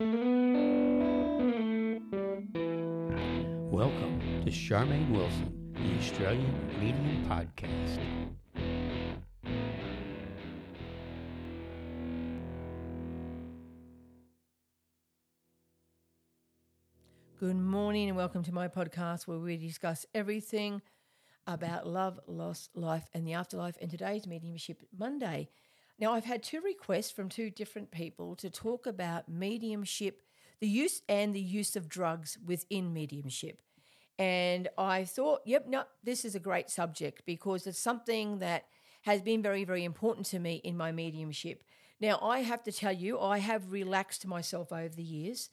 Welcome to Charmaine Wilson, the Australian Medium Podcast. Good morning and welcome to my podcast where we discuss everything about love, loss, life, and the afterlife. And today's Mediumship Monday. Now, I've had two requests from two different people to talk about mediumship, the use and the use of drugs within mediumship. And I thought, yep, no, this is a great subject because it's something that has been very, very important to me in my mediumship. Now, I have to tell you, I have relaxed myself over the years.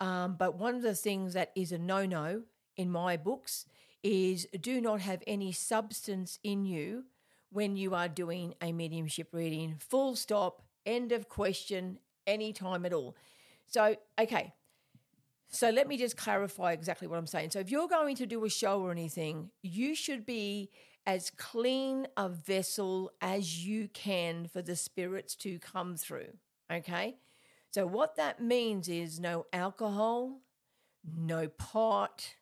Um, but one of the things that is a no no in my books is do not have any substance in you when you are doing a mediumship reading. Full stop, end of question, anytime at all. So, okay. So let me just clarify exactly what I'm saying. So if you're going to do a show or anything, you should be as clean a vessel as you can for the spirits to come through. Okay? So, what that means is no alcohol, no pot,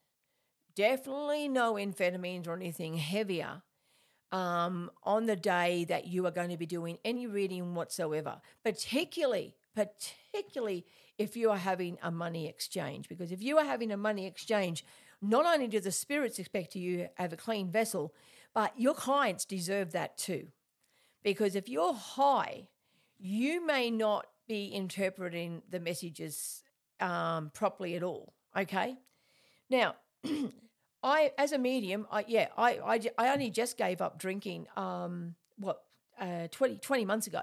definitely no amphetamines or anything heavier um, on the day that you are going to be doing any reading whatsoever, particularly, particularly if you are having a money exchange. Because if you are having a money exchange, not only do the spirits expect you to have a clean vessel, but your clients deserve that too. Because if you're high, you may not be interpreting the messages um, properly at all. Okay. Now, I, as a medium, I, yeah, I, I, I only just gave up drinking, um, what, uh, 20, 20 months ago.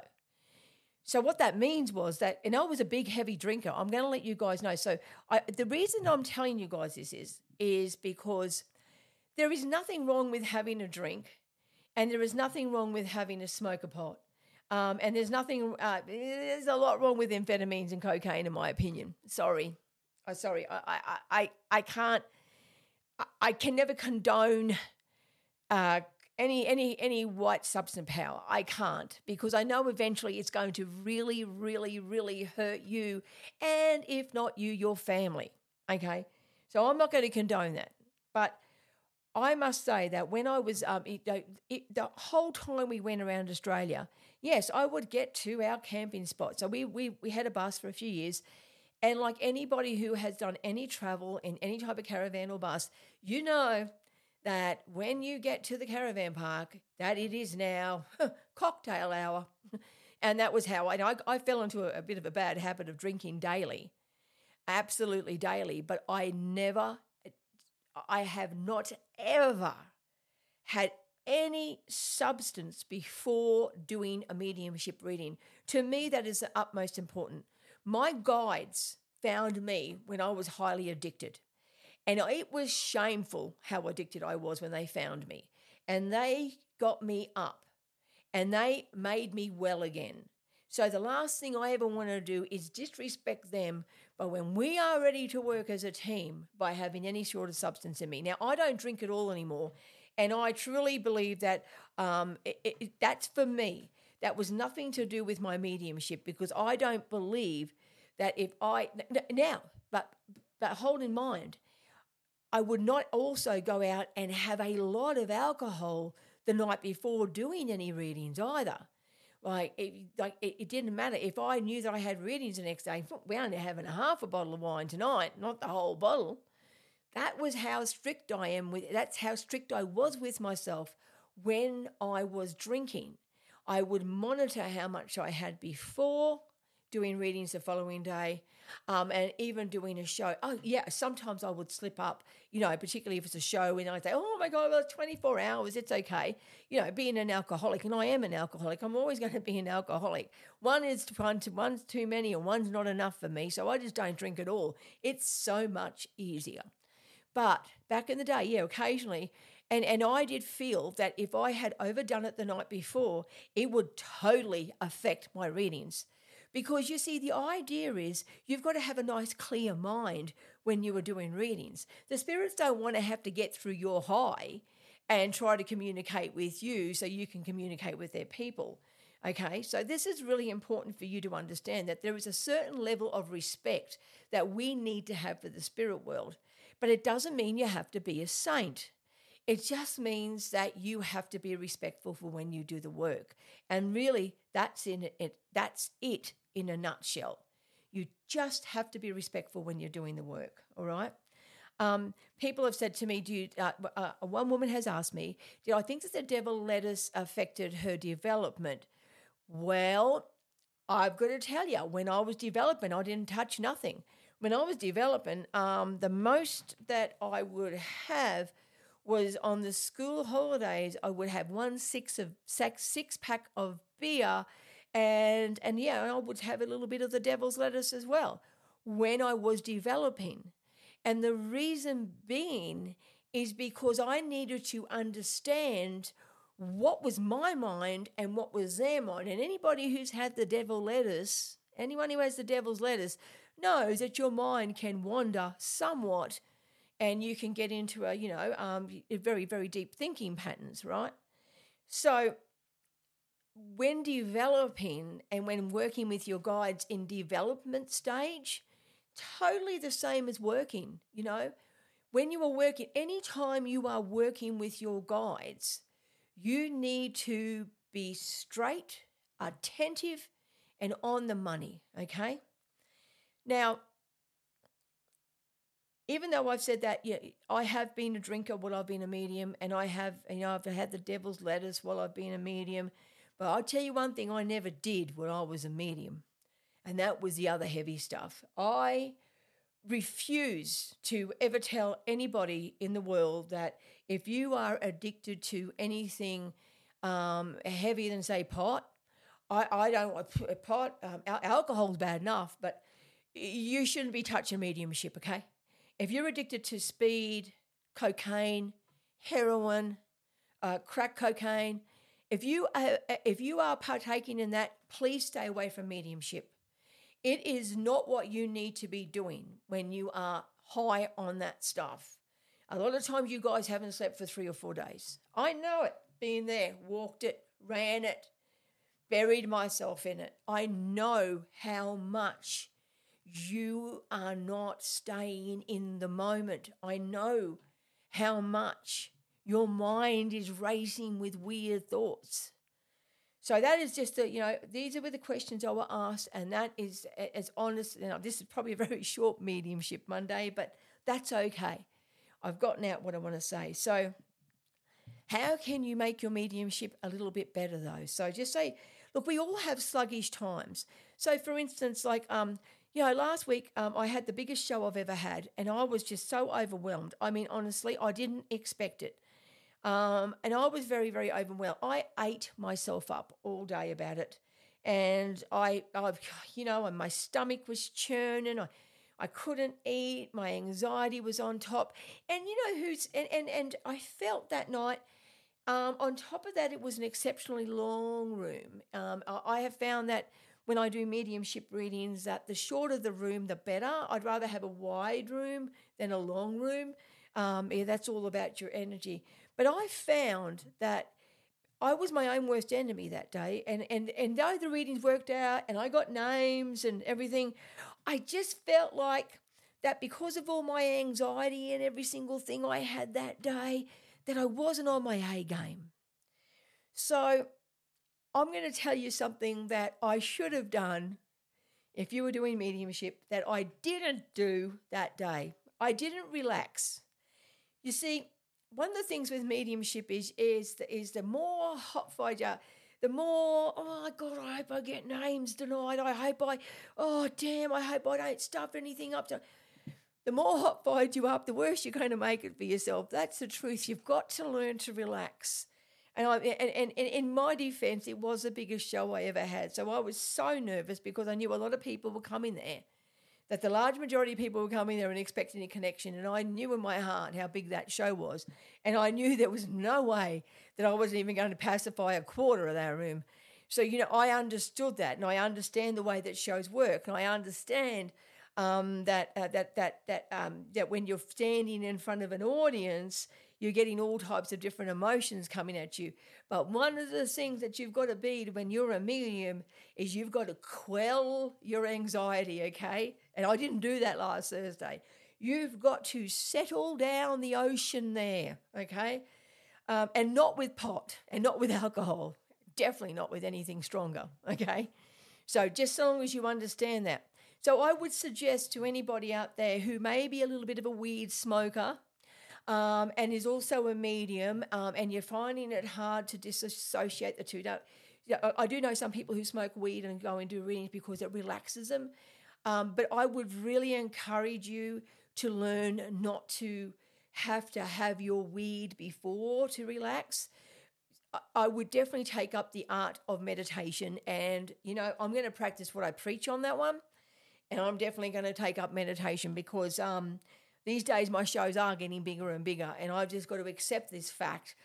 So what that means was that, and I was a big heavy drinker. I'm going to let you guys know. So I, the reason I'm telling you guys this is, is because there is nothing wrong with having a drink, and there is nothing wrong with having a smoke a pot. Um, and there's nothing, uh, there's a lot wrong with amphetamines and cocaine, in my opinion. Sorry. Oh, sorry. I, I, I, I can't, I can never condone uh, any any any white substance power. I can't because I know eventually it's going to really, really, really hurt you, and if not you, your family. Okay, so I'm not going to condone that. But I must say that when I was um, it, it, the whole time we went around Australia, yes, I would get to our camping spot. So we, we, we had a bus for a few years. And like anybody who has done any travel in any type of caravan or bus, you know that when you get to the caravan park, that it is now cocktail hour. and that was how I, I, fell into a, a bit of a bad habit of drinking daily, absolutely daily. But I never, I have not ever had any substance before doing a mediumship reading. To me, that is the utmost important. My guides found me when I was highly addicted. And it was shameful how addicted I was when they found me. And they got me up and they made me well again. So the last thing I ever want to do is disrespect them. But when we are ready to work as a team by having any sort of substance in me, now I don't drink at all anymore. And I truly believe that um, it, it, that's for me. That was nothing to do with my mediumship because I don't believe that if I now, but but hold in mind, I would not also go out and have a lot of alcohol the night before doing any readings either. Like it, like it, it, didn't matter if I knew that I had readings the next day. We're only having a half a bottle of wine tonight, not the whole bottle. That was how strict I am with that's how strict I was with myself when I was drinking. I would monitor how much I had before doing readings the following day um, and even doing a show. Oh, yeah, sometimes I would slip up, you know, particularly if it's a show and I'd say, oh my God, well, it's 24 hours, it's okay. You know, being an alcoholic, and I am an alcoholic, I'm always going to be an alcoholic. One is one, one's too many and one's not enough for me, so I just don't drink at all. It's so much easier. But back in the day, yeah, occasionally, and, and I did feel that if I had overdone it the night before, it would totally affect my readings. Because you see, the idea is you've got to have a nice, clear mind when you are doing readings. The spirits don't want to have to get through your high and try to communicate with you so you can communicate with their people. Okay, so this is really important for you to understand that there is a certain level of respect that we need to have for the spirit world, but it doesn't mean you have to be a saint. It just means that you have to be respectful for when you do the work. And really, that's in it. That's it in a nutshell. You just have to be respectful when you're doing the work. All right. Um, people have said to me, "Do you?" Uh, uh, one woman has asked me, "Do I think that the devil lettuce affected her development?" Well, I've got to tell you, when I was developing, I didn't touch nothing. When I was developing, um, the most that I would have was on the school holidays. I would have one six of six pack of beer, and and yeah, I would have a little bit of the devil's lettuce as well when I was developing. And the reason being is because I needed to understand what was my mind and what was their mind. And anybody who's had the devil lettuce, anyone who has the devil's lettuce, knows that your mind can wander somewhat and you can get into a, you know, um, very, very deep thinking patterns, right? So when developing and when working with your guides in development stage, totally the same as working, you know. When you are working, anytime you are working with your guides, you need to be straight, attentive, and on the money, okay? Now, even though I've said that, yeah, I have been a drinker while I've been a medium, and I have, you know, I've had the devil's lettuce while I've been a medium. But I'll tell you one thing I never did when I was a medium, and that was the other heavy stuff. I refuse to ever tell anybody in the world that if you are addicted to anything um, heavier than, say, pot, I, I don't want pot, um, alcohol's bad enough, but you shouldn't be touching mediumship, okay? If you're addicted to speed, cocaine, heroin, uh, crack cocaine, if you are, if you are partaking in that, please stay away from mediumship. It is not what you need to be doing when you are high on that stuff. A lot of times you guys haven't slept for three or four days. I know it, being there, walked it, ran it, buried myself in it. I know how much you are not staying in the moment. I know how much your mind is racing with weird thoughts. So that is just the, you know, these are the questions I were asked, and that is as honest. Know, this is probably a very short mediumship Monday, but that's okay. I've gotten out what I want to say. So, how can you make your mediumship a little bit better though? So just say, look, we all have sluggish times. So, for instance, like um, you know, last week um, I had the biggest show I've ever had, and I was just so overwhelmed. I mean, honestly, I didn't expect it. Um, and I was very, very overwhelmed. I ate myself up all day about it. And I, I you know, and my stomach was churning. I, I couldn't eat. My anxiety was on top. And you know who's, and, and, and I felt that night, um, on top of that, it was an exceptionally long room. Um, I, I have found that when I do mediumship readings, that the shorter the room, the better. I'd rather have a wide room than a long room. Um, yeah, that's all about your energy. But I found that I was my own worst enemy that day. And, and, and though the readings worked out and I got names and everything, I just felt like that because of all my anxiety and every single thing I had that day, that I wasn't on my A game. So I'm going to tell you something that I should have done if you were doing mediumship that I didn't do that day. I didn't relax. You see, one of the things with mediumship is is the, is the more hot fire, the more oh my god, I hope I get names tonight. I hope I oh damn, I hope I don't stuff anything up. To, the more hot fired you up, the worse you're going to make it for yourself. That's the truth. You've got to learn to relax. And, I, and, and, and in my defense, it was the biggest show I ever had. So I was so nervous because I knew a lot of people were coming there that the large majority of people were coming there and expecting a connection. And I knew in my heart how big that show was. And I knew there was no way that I wasn't even going to pacify a quarter of that room. So, you know, I understood that and I understand the way that shows work. And I understand um, that, uh, that, that, that, um, that when you're standing in front of an audience, you're getting all types of different emotions coming at you. But one of the things that you've got to be when you're a medium is you've got to quell your anxiety, okay? And I didn't do that last Thursday. You've got to settle down the ocean there, okay? Um, and not with pot and not with alcohol. Definitely not with anything stronger, okay? So just so long as you understand that. So I would suggest to anybody out there who may be a little bit of a weed smoker um, and is also a medium um, and you're finding it hard to disassociate the two. Now, I do know some people who smoke weed and go into readings because it relaxes them. Um, but I would really encourage you to learn not to have to have your weed before to relax. I would definitely take up the art of meditation. And, you know, I'm going to practice what I preach on that one. And I'm definitely going to take up meditation because um, these days my shows are getting bigger and bigger. And I've just got to accept this fact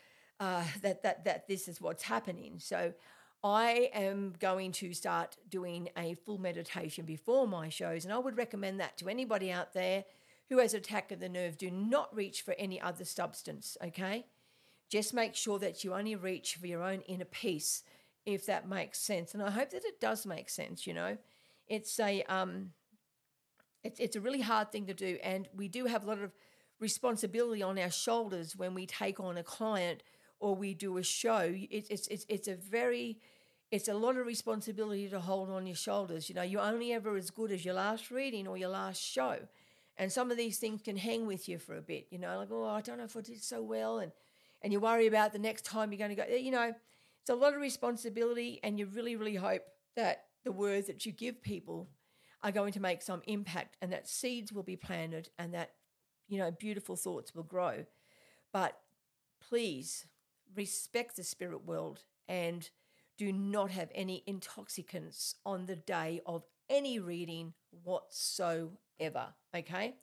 uh, that, that, that this is what's happening. So I am going to start doing a full meditation before my shows. And I would recommend that to anybody out there who has attack of the nerve. Do not reach for any other substance, okay? Just make sure that you only reach for your own inner peace, if that makes sense. And I hope that it does make sense, you know. It's a um it's it's a really hard thing to do. And we do have a lot of responsibility on our shoulders when we take on a client or we do a show. It's it's it's, it's a very it's a lot of responsibility to hold on your shoulders. You know, you're only ever as good as your last reading or your last show. And some of these things can hang with you for a bit, you know, like, oh, I don't know if I did so well. And, and you worry about the next time you're going to go, you know, it's a lot of responsibility. And you really, really hope that the words that you give people are going to make some impact and that seeds will be planted and that, you know, beautiful thoughts will grow. But please respect the spirit world and do not have any intoxicants on the day of any reading whatsoever. Okay.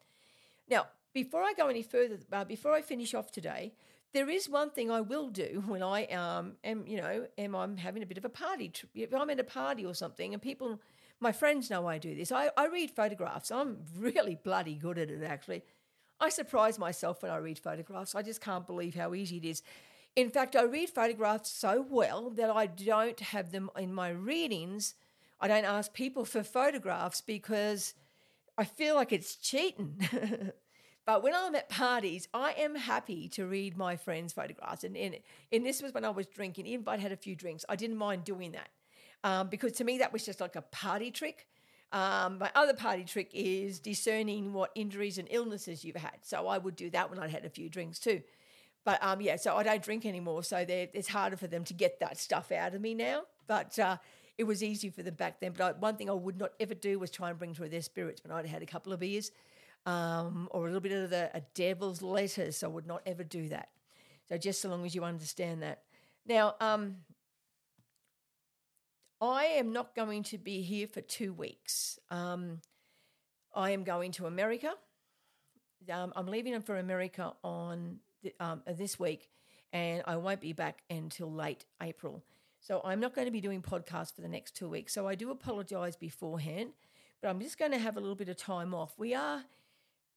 Now, before I go any further, uh, before I finish off today, there is one thing I will do when I um, am, you know, am I'm having a bit of a party. If I'm at a party or something, and people, my friends know I do this. I, I read photographs. I'm really bloody good at it, actually. I surprise myself when I read photographs. I just can't believe how easy it is. In fact, I read photographs so well that I don't have them in my readings. I don't ask people for photographs because I feel like it's cheating. but when I'm at parties, I am happy to read my friends' photographs. And, and, and this was when I was drinking. Even if I'd had a few drinks, I didn't mind doing that. Um, because to me, that was just like a party trick. Um, my other party trick is discerning what injuries and illnesses you've had. So I would do that when I'd had a few drinks too. But um, yeah, so I don't drink anymore. So it's harder for them to get that stuff out of me now. But uh, it was easy for them back then. But I, one thing I would not ever do was try and bring through their spirits when I'd had a couple of beers um, or a little bit of the a devil's lettuce. I would not ever do that. So just so long as you understand that. Now, um, I am not going to be here for two weeks. Um, I am going to America. Um, I'm leaving for America on um, this week, and I won't be back until late April. So I'm not going to be doing podcasts for the next two weeks. So I do apologize beforehand, but I'm just going to have a little bit of time off. We are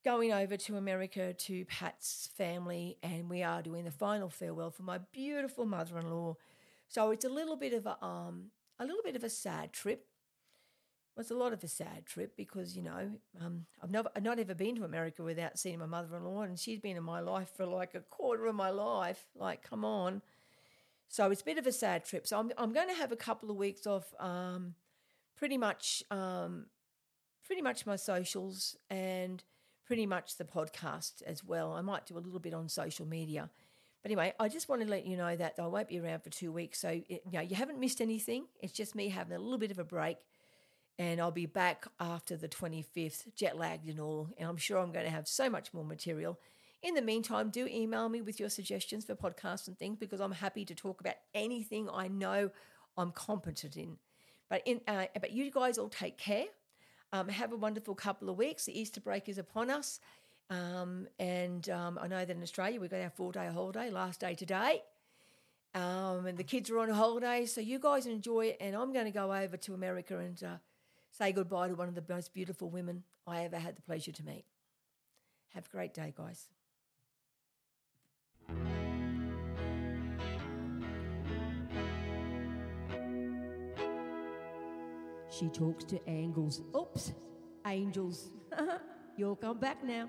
going over to America to Pat's family, and we are doing the final farewell for my beautiful mother-in-law. So it's a little bit of a um, a little bit of a sad trip. Well, it's a lot of a sad trip because you know um, I've never I've not ever been to America without seeing my mother-in-law, and she's been in my life for like a quarter of my life. Like, come on. So it's a bit of a sad trip. So I'm, I'm going to have a couple of weeks off um, pretty much um, pretty much my socials and pretty much the podcast as well. I might do a little bit on social media. Anyway, I just want to let you know that I won't be around for two weeks. So it, you know, you haven't missed anything. It's just me having a little bit of a break. And I'll be back after the 25th, jet lagged and all. And I'm sure I'm going to have so much more material. In the meantime, do email me with your suggestions for podcasts and things because I'm happy to talk about anything I know I'm competent in. But in, uh, but you guys all take care. Um, have a wonderful couple of weeks. The Easter break is upon us. Um, and um, I know that in Australia we've got our four day holiday, last day today. Um, and the kids are on holiday, so you guys enjoy it. And I'm going to go over to America and uh, say goodbye to one of the most beautiful women I ever had the pleasure to meet. Have a great day, guys. She talks to angels. Oops, angels. You'll come back now.